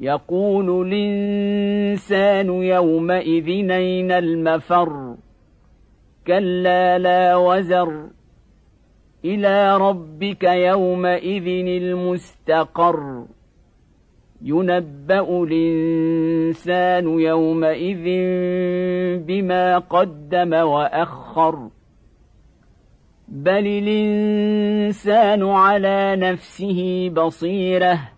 يقول الإنسان يومئذ أين المفر؟ كلا لا وزر. إلى ربك يومئذ المستقر. ينبأ الإنسان يومئذ بما قدم وأخر. بل الإنسان على نفسه بصيرة.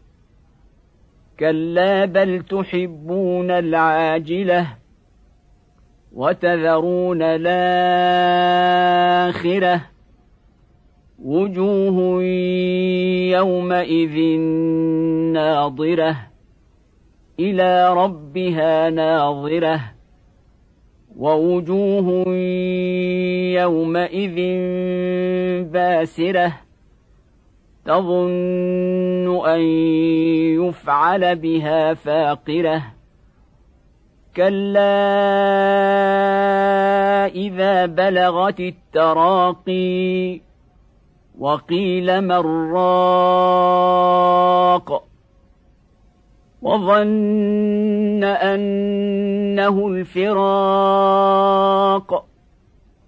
كلا بل تحبون العاجله وتذرون الاخره وجوه يومئذ ناظره إلى ربها ناظره ووجوه يومئذ باسره تظن أن يفعل بها فاقرة. كلا إذا بلغت التراقي وقيل من راق وظن أنه الفراق.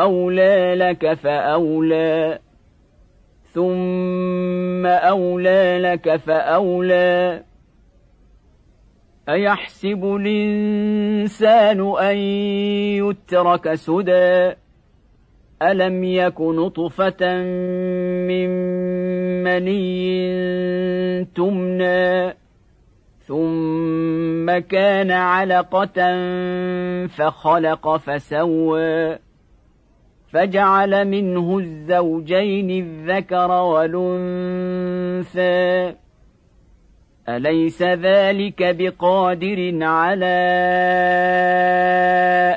أولى لك فأولى ثم أولى لك فأولى. أيحسب الإنسان أن يترك سدى؟ ألم يك نطفة من مني تمنى ثم كان علقة فخلق فسوى. فجعل منه الزوجين الذكر والأنثى. أليس ذلك بقادر على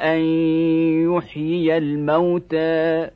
أن يحيي الموتى؟